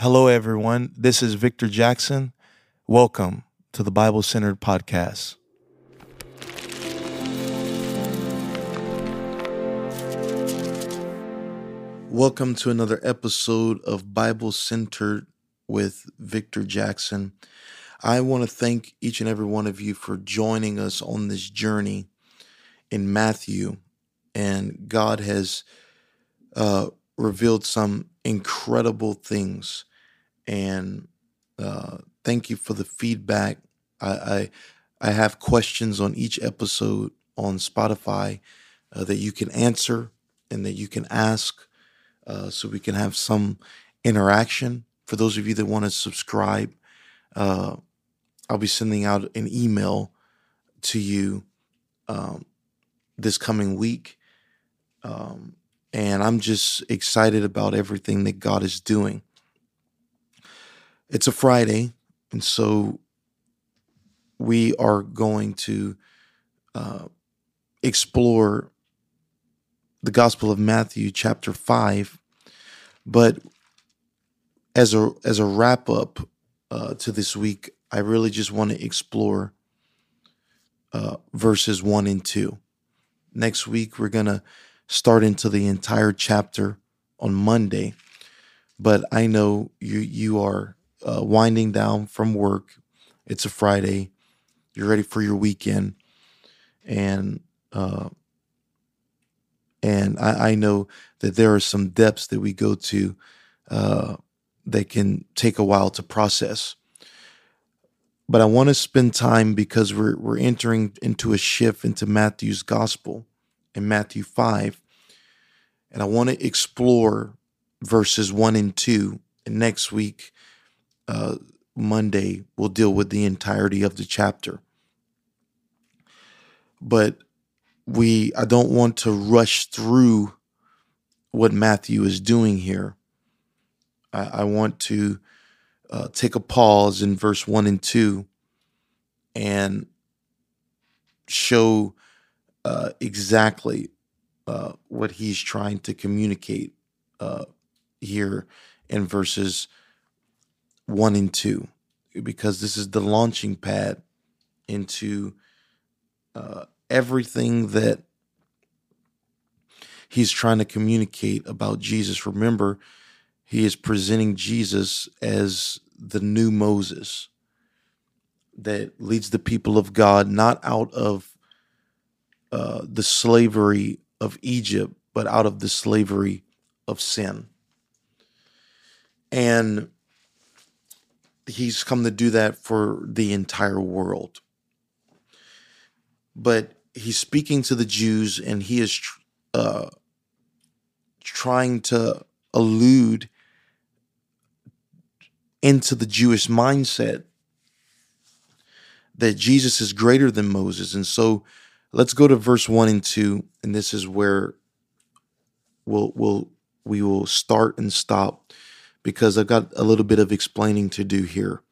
Hello, everyone. This is Victor Jackson. Welcome to the Bible Centered Podcast. Welcome to another episode of Bible Centered with Victor Jackson. I want to thank each and every one of you for joining us on this journey in Matthew. And God has uh, revealed some incredible things and uh, thank you for the feedback. I, I, I have questions on each episode on Spotify uh, that you can answer and that you can ask, uh, so we can have some interaction. For those of you that want to subscribe, uh, I'll be sending out an email to you um, this coming week. Um, and I'm just excited about everything that God is doing. It's a Friday, and so we are going to uh, explore the Gospel of Matthew, chapter five. But as a as a wrap up uh, to this week, I really just want to explore uh, verses one and two. Next week, we're gonna start into the entire chapter on Monday. But I know you you are uh, winding down from work. It's a Friday. You're ready for your weekend, and uh, and I, I know that there are some depths that we go to uh, that can take a while to process. But I want to spend time because we're we're entering into a shift into Matthew's gospel in Matthew five, and I want to explore verses one and two. And next week, uh, Monday, we'll deal with the entirety of the chapter. But we, I don't want to rush through what Matthew is doing here. I, I want to uh, take a pause in verse one and two and show uh, exactly uh, what he's trying to communicate uh, here in verses one and two because this is the launching pad into uh, everything that he's trying to communicate about Jesus. Remember, he is presenting Jesus as the new Moses that leads the people of God not out of uh, the slavery of Egypt, but out of the slavery of sin. And he's come to do that for the entire world. But he's speaking to the Jews and he is uh, trying to allude into the Jewish mindset that Jesus is greater than Moses. And so let's go to verse 1 and 2 and this is where we'll we'll we will start and stop because I've got a little bit of explaining to do here.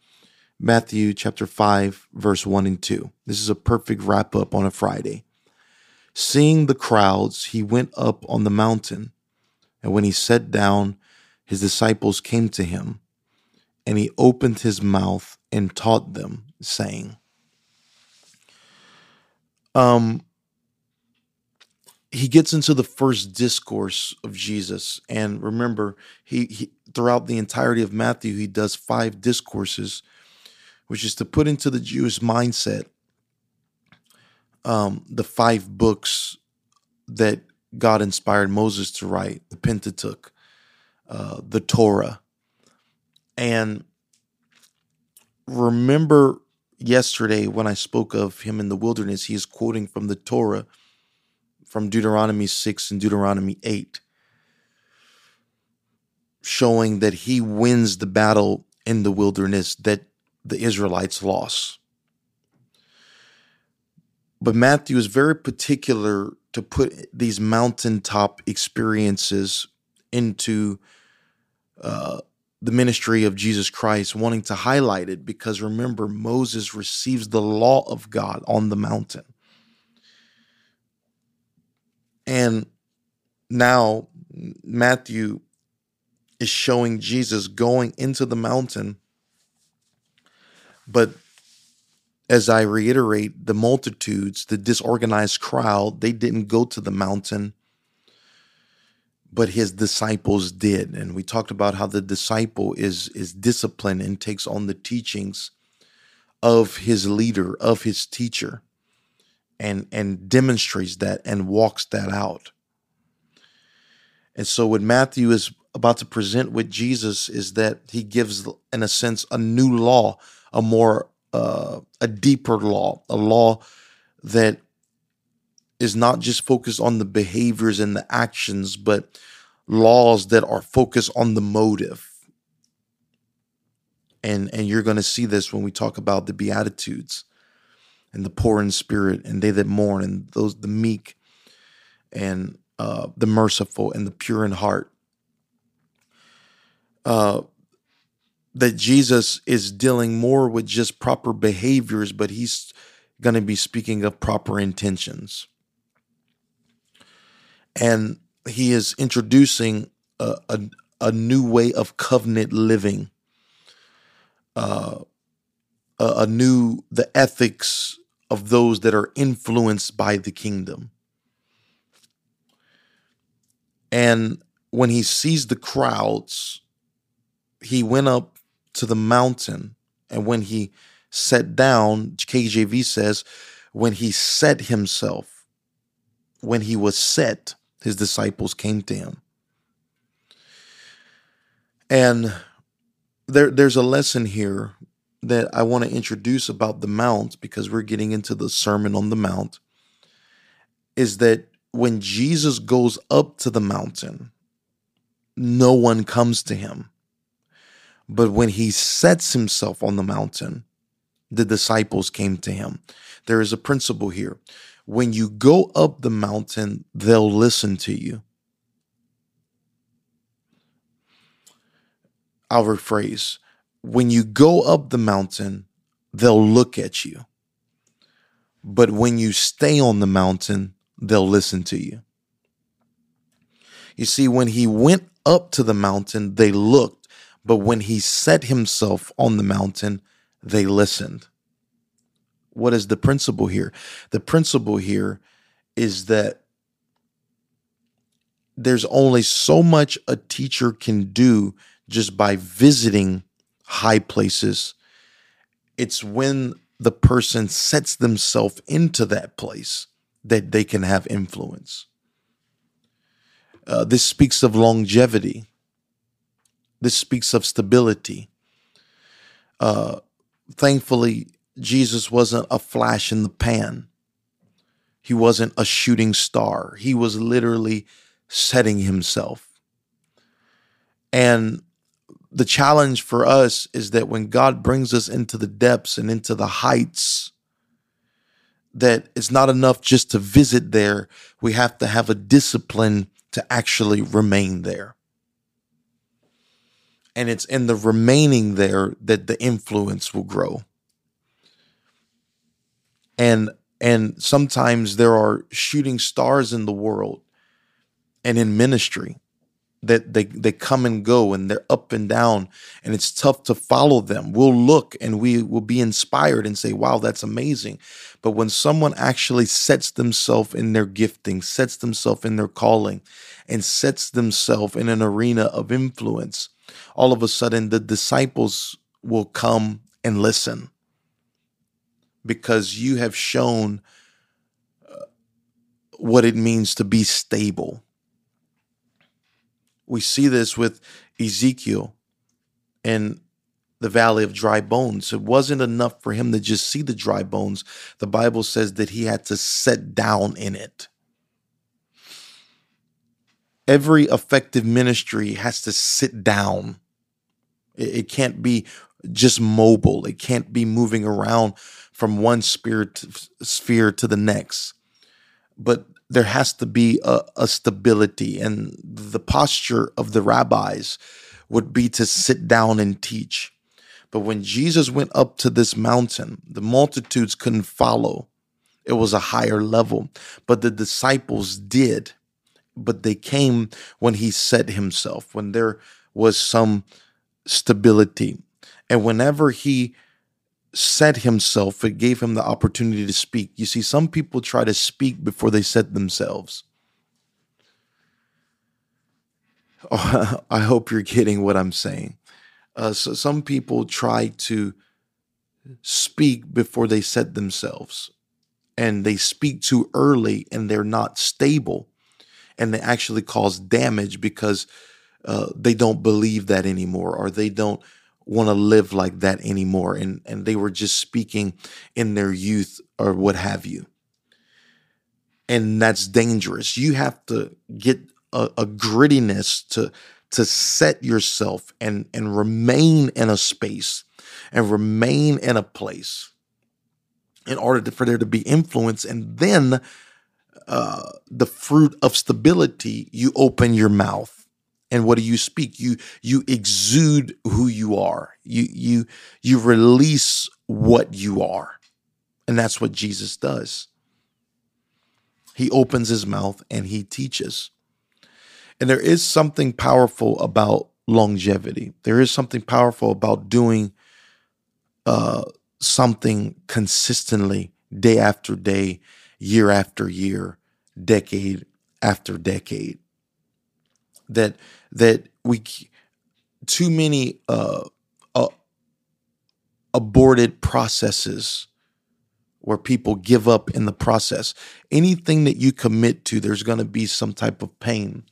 Matthew chapter 5, verse 1 and 2. This is a perfect wrap up on a Friday. Seeing the crowds, he went up on the mountain, and when he sat down, his disciples came to him, and he opened his mouth and taught them, saying, um, he gets into the first discourse of Jesus. And remember, he, he throughout the entirety of Matthew, he does five discourses, which is to put into the Jewish mindset um, the five books that God inspired Moses to write the Pentateuch, uh, the Torah. And remember yesterday when I spoke of him in the wilderness, he is quoting from the Torah from Deuteronomy 6 and Deuteronomy 8, showing that he wins the battle in the wilderness that the Israelites lost. But Matthew is very particular to put these mountaintop experiences into uh, the ministry of Jesus Christ, wanting to highlight it because remember, Moses receives the law of God on the mountain. And now Matthew is showing Jesus going into the mountain. But as I reiterate, the multitudes, the disorganized crowd, they didn't go to the mountain, but his disciples did. And we talked about how the disciple is, is disciplined and takes on the teachings of his leader, of his teacher, and, and demonstrates that and walks that out. And so, what Matthew is about to present with Jesus is that he gives, in a sense, a new law, a more uh, a deeper law, a law that is not just focused on the behaviors and the actions, but laws that are focused on the motive. And and you're going to see this when we talk about the beatitudes and the poor in spirit and they that mourn and those the meek and uh, the merciful and the pure in heart. Uh, that Jesus is dealing more with just proper behaviors, but he's going to be speaking of proper intentions. And he is introducing a, a, a new way of covenant living, uh, a, a new, the ethics of those that are influenced by the kingdom. And when he sees the crowds, he went up to the mountain. And when he sat down, KJV says, when he set himself, when he was set, his disciples came to him. And there, there's a lesson here that I want to introduce about the Mount because we're getting into the Sermon on the Mount. Is that when Jesus goes up to the mountain, no one comes to him. But when he sets himself on the mountain, the disciples came to him. There is a principle here. When you go up the mountain, they'll listen to you. I'll rephrase. When you go up the mountain, they'll look at you. But when you stay on the mountain, they'll listen to you. You see, when he went up to the mountain, they looked but when he set himself on the mountain, they listened. What is the principle here? The principle here is that there's only so much a teacher can do just by visiting high places. It's when the person sets themselves into that place that they can have influence. Uh, this speaks of longevity. This speaks of stability. Uh, thankfully, Jesus wasn't a flash in the pan. He wasn't a shooting star. He was literally setting himself. And the challenge for us is that when God brings us into the depths and into the heights, that it's not enough just to visit there. We have to have a discipline to actually remain there. And it's in the remaining there that the influence will grow. And and sometimes there are shooting stars in the world and in ministry that they they come and go and they're up and down and it's tough to follow them. We'll look and we will be inspired and say wow that's amazing. But when someone actually sets themselves in their gifting sets themselves in their calling and sets themselves in an arena of influence all of a sudden the disciples will come and listen. Because you have shown uh, what it means to be stable. We see this with Ezekiel in the valley of dry bones. It wasn't enough for him to just see the dry bones. The Bible says that he had to sit down in it. Every effective ministry has to sit down it, can't be just mobile. It can't be moving around from one spirit sphere to the next. But there has to be a, a, stability, and the posture of the rabbis would be to sit down and teach. But when Jesus went up to this mountain, the multitudes couldn't follow. It was a higher level, but the disciples did. But they came when he set himself, when there was some stability. And whenever he set himself, it gave him the opportunity to speak. You see, some people try to speak before they set themselves. Oh, I hope you're getting what I'm saying. Uh, so some people try to speak before they set themselves, and they speak too early and they're not stable, and they actually cause damage because uh, they don't believe that anymore or they don't want to live like that anymore and and they were just speaking in their youth or what have you. And that's dangerous. You have to get a, a grittiness to to set yourself and and remain in a space and remain in a place in order to, for there to be influence and then uh, the fruit of stability you open your mouth and what do you speak? You you exude who you are. You you you release what you are. And that's what Jesus does. He opens his mouth and he teaches. And there is something powerful about longevity. There is something powerful about doing uh something consistently day after day year after year decade after decade that that we too many uh, uh, aborted processes where people give up in the process. Anything that you commit to, there's going to be some type of pain.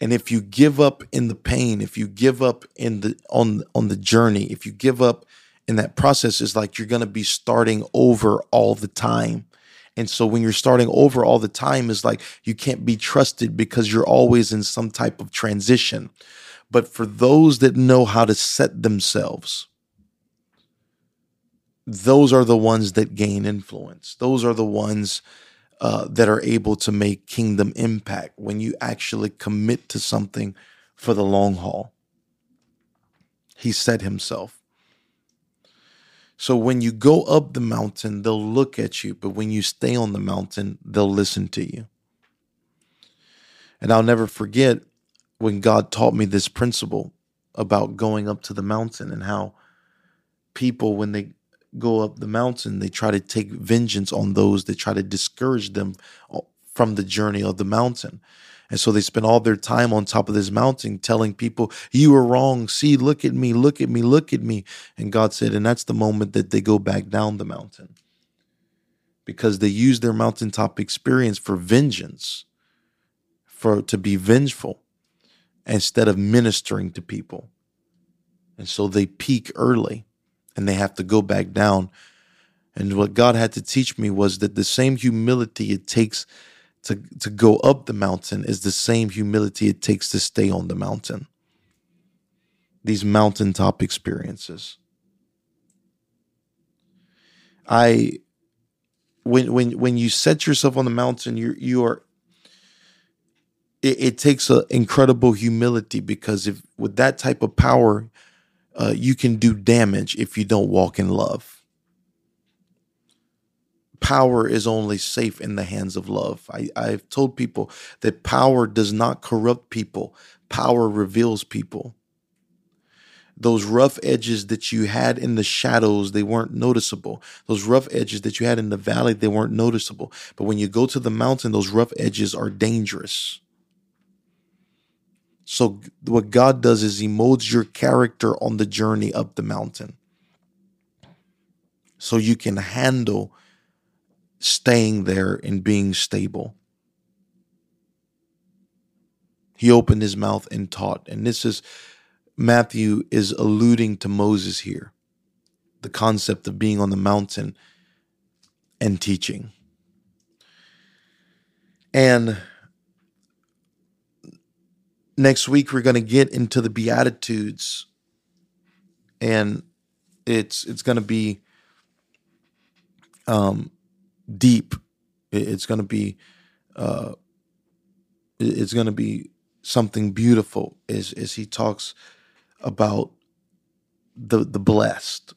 And if you give up in the pain, if you give up in the on on the journey, if you give up in that process, it's like you're going to be starting over all the time. And so when you're starting over all the time, is like you can't be trusted because you're always in some type of transition. But for those that know how to set themselves, those are the ones that gain influence. Those are the ones uh, that are able to make kingdom impact when you actually commit to something for the long haul. He said himself. So when you go up the mountain, they'll look at you, but when you stay on the mountain, they'll listen to you. And I'll never forget when God taught me this principle about going up to the mountain and how people, when they go up the mountain, they try to take vengeance on those that try to discourage them uh, from the journey of the mountain. And so they spend all their time on top of this mountain telling people, You are wrong. See, look at me, look at me, look at me. And God said, And that's the moment that they go back down the mountain because they use their mountaintop experience for vengeance, for to be vengeful instead of ministering to people. And so they peak early and they have to go back down. And what God had to teach me was that the same humility it takes to, to go up the mountain is the same humility it takes to stay on the mountain. These mountaintop experiences. I when when when you set yourself on the mountain, you you are it, it takes an incredible humility because if with that type of power, uh, you can do damage if you don't walk in love power is only safe in the hands of love. I, I've told people that power does not corrupt people, power reveals people. Those rough edges that you had in the shadows, they weren't noticeable. Those rough edges that you had in the valley, they weren't noticeable. But when you go to the mountain, those rough edges are dangerous. So, what God does is He molds your character on the journey up the mountain so you can handle staying there and being stable. He opened his mouth and taught. And this is, Matthew is alluding to Moses here, the concept of being on the mountain and teaching. And next week we're going to get into the beatitudes and it's it's going to be um deep. It's going to be, uh, it's going to be something beautiful. As as he talks about the the blessed,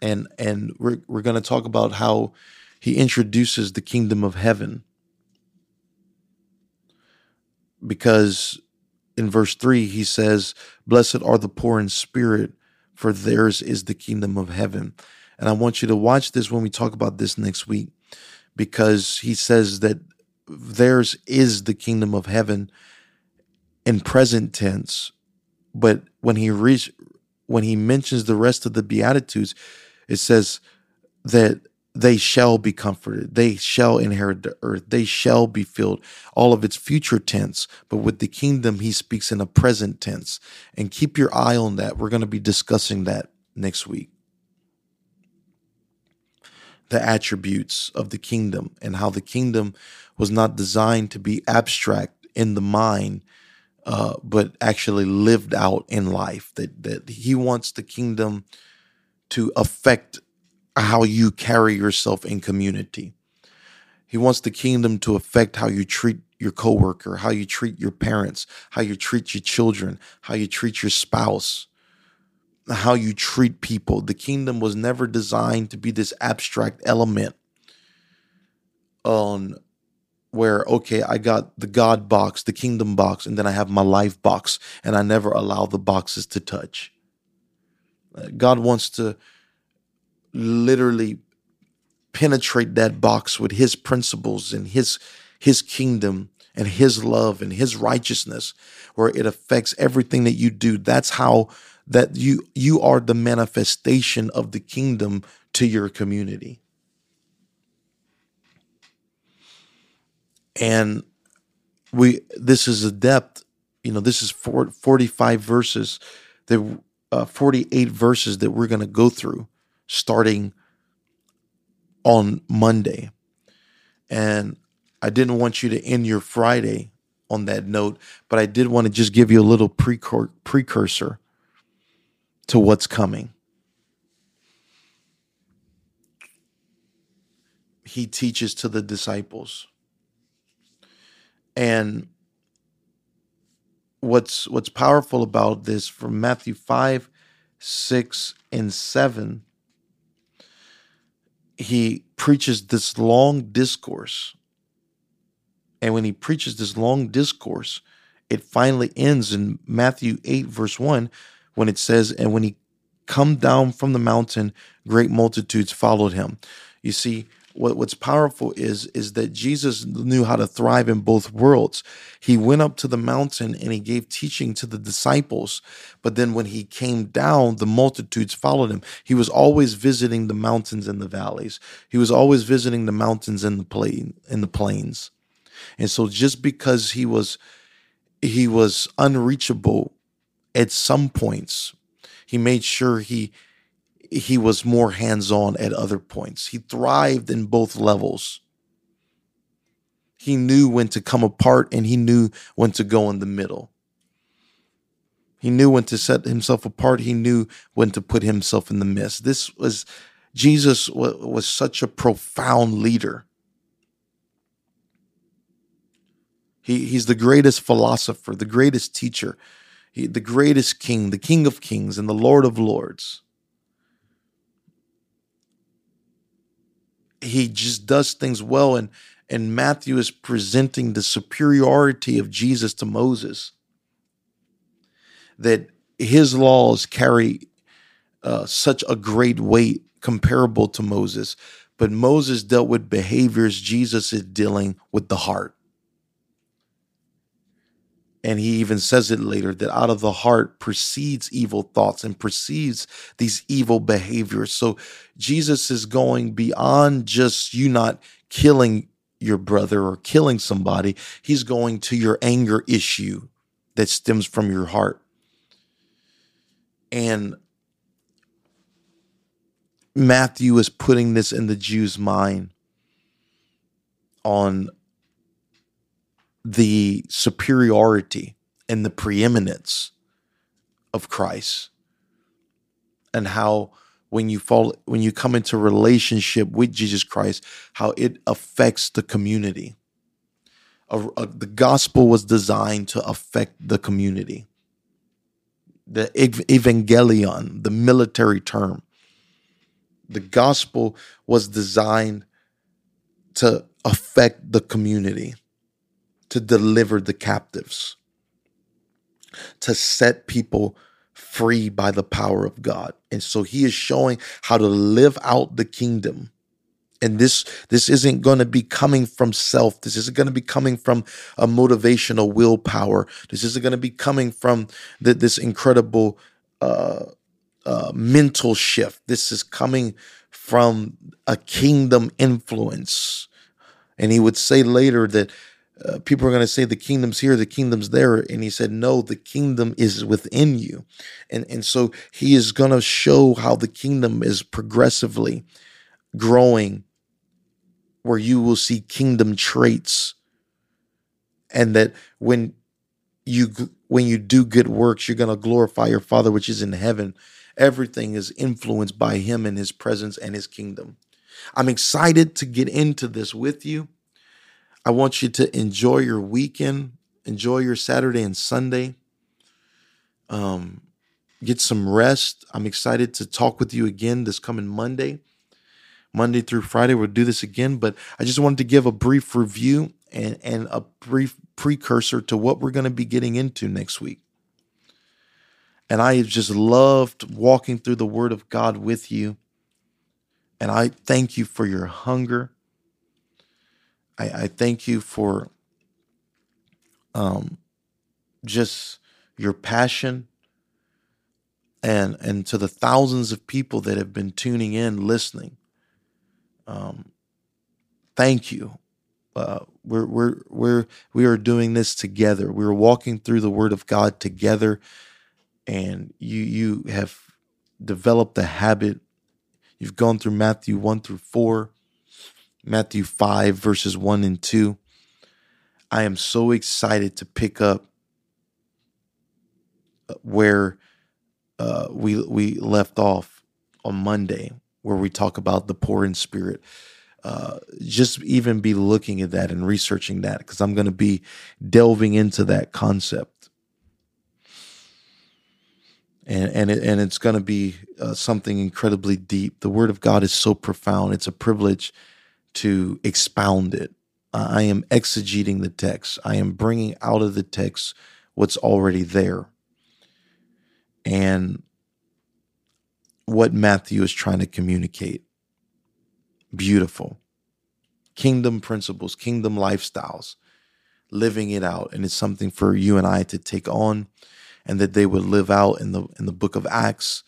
and and we're we're going to talk about how he introduces the kingdom of heaven because in verse 3, he says, Blessed are the poor in spirit, for theirs is the kingdom of heaven. And I want you to watch this when we talk about this next week, because he says that theirs is the kingdom of heaven in present tense. But when he when he mentions the rest of the Beatitudes, it says that they shall be comforted. They shall inherit the earth. They shall be filled. All of its future tense. But with the kingdom, he speaks in a present tense. And keep your eye on that. We're going to be discussing that next week. The attributes of the kingdom and how the kingdom was not designed to be abstract in the mind, uh, but actually lived out in life. That, that he wants the kingdom to affect how you carry yourself in community. He wants the kingdom to affect how you treat your coworker, how you treat your parents, how you treat your children, how you treat your spouse, how you treat people. The kingdom was never designed to be this abstract element on where okay, I got the God box, the kingdom box, and then I have my life box, and I never allow the boxes to touch. Uh, God wants to literally penetrate that box with his principles and his his kingdom and his love and his righteousness where it affects everything that you do that's how that you you are the manifestation of the kingdom to your community and we this is a depth you know this is 45 verses that uh, 48 verses that we're going to go through starting on Monday. And I didn't want you to end your Friday on that note, but I did want to just give you a little precursor to what's coming. He teaches to the disciples. And what's what's powerful about this from Matthew 5, 6, and 7 he preaches this long discourse. And when he preaches this long discourse, it finally ends in Matthew 8, verse 1, when it says, And when he come down from the mountain, great multitudes followed him. You see, what, what's powerful is is that Jesus knew how to thrive in both worlds. He went up to the mountain and he gave teaching to the disciples, but then when he came down, the multitudes followed him. He was always visiting the mountains and the valleys. He was always visiting the mountains and the plain in the plains. And so just because he was he was unreachable at some points, he made sure he he was more hands on at other points. He thrived in both levels. He knew when to come apart and he knew when to go in the middle. He knew when to set himself apart. He knew when to put himself in the midst. This was Jesus was such a profound leader. He, he's the greatest philosopher, the greatest teacher, he, the greatest king, the king of kings, and the Lord of lords. he just does things well and and Matthew is presenting the superiority of Jesus to Moses. That his laws carry uh, such a great weight comparable to Moses. But Moses dealt with behaviors Jesus is dealing with the heart and he even says it later that out of the heart proceeds evil thoughts and proceeds these evil behaviors. So Jesus is going beyond just you not killing your brother or killing somebody. He's going to your anger issue that stems from your heart. And Matthew is putting this in the Jew's mind on the superiority and the preeminence of Christ. And how when you fall when you come into relationship with Jesus Christ how it affects the community. A, a, the gospel was designed to affect the community. The evangelion the military term. The gospel was designed to affect the community to deliver the captives. to set people free by the power of God. And so he is showing how to live out the kingdom. And this this isn't going to be coming from self. This isn't going to be coming from a motivational willpower. This isn't going to be coming from the, this incredible uh, uh, mental shift. This is coming from a kingdom influence. And he would say later that uh, people are going to say the kingdom's here, the kingdom's there. And he said, no, the kingdom is within you. And, and so he is going to show how the kingdom is progressively growing, where you will see kingdom traits. And that when you when you do good works, you're going to glorify your Father which is in heaven. Everything is influenced by him and his presence and his kingdom. I'm excited to get into this with you. I want you to enjoy your weekend, enjoy your Saturday and Sunday. Um, get some rest. I'm excited to talk with you again this coming Monday. Monday through Friday, we'll do this again, but I just wanted to give a brief review and, and a brief precursor to what we're going to be getting into next week. And I have just loved walking through the Word of God with you. And I thank you for your hunger I, I thank you for um, just your passion and and to the thousands of people that have been tuning in, listening. Um, thank you. Uh, we're we're we're we are doing this together. We're walking through the Word of God together, and you you have developed the habit. You've gone through Matthew one through four. Matthew 5, verses 1 and 2. I am so excited to pick up uh, where uh, we we left off on Monday, where we talk about the poor in spirit. Uh, just even be looking at that and researching that because I'm going to be delving into that concept, and and it, and it's going to be uh, something incredibly deep. The Word of God is so profound; it's a privilege to expound it. I am exegeting the text. I am bringing out of the text what's already there. And what Matthew is trying to communicate. Beautiful. Kingdom principles, kingdom lifestyles, living it out. And it's something for you and I to take on and that they would live out in the in the book of Acts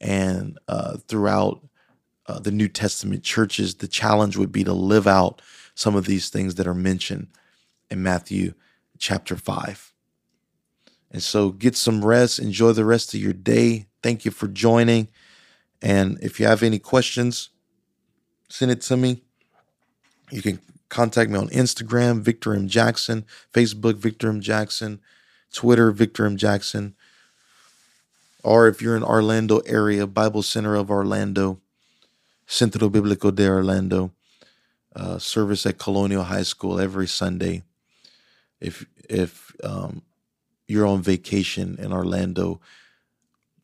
and uh, throughout uh, the New Testament churches, the challenge would be to live out some of these things that are mentioned in Matthew chapter 5. And so get some rest, enjoy the rest of your day. Thank you for joining. And if you have any questions, send it to me. You can contact me on Instagram, Victor M. Jackson, Facebook, Victor M. Jackson, Twitter, Victor M. Jackson. Or if you're in Orlando area, Bible Center of Orlando, Centro Biblico de Orlando, uh, service at Colonial High School every Sunday. If if um, you're on vacation in Orlando,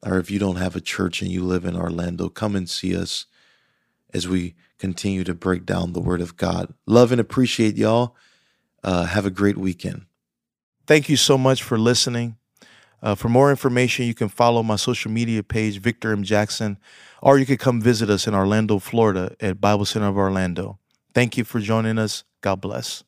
or if you don't have a church and you live in Orlando, come and see us as we continue to break down the Word of God. Love and appreciate y'all. Uh, have a great weekend. Thank you so much for listening. Uh, for more information, you can follow my social media page, Victor M. Jackson, or you could come visit us in Orlando, Florida at Bible Center of Orlando. Thank you for joining us. God bless.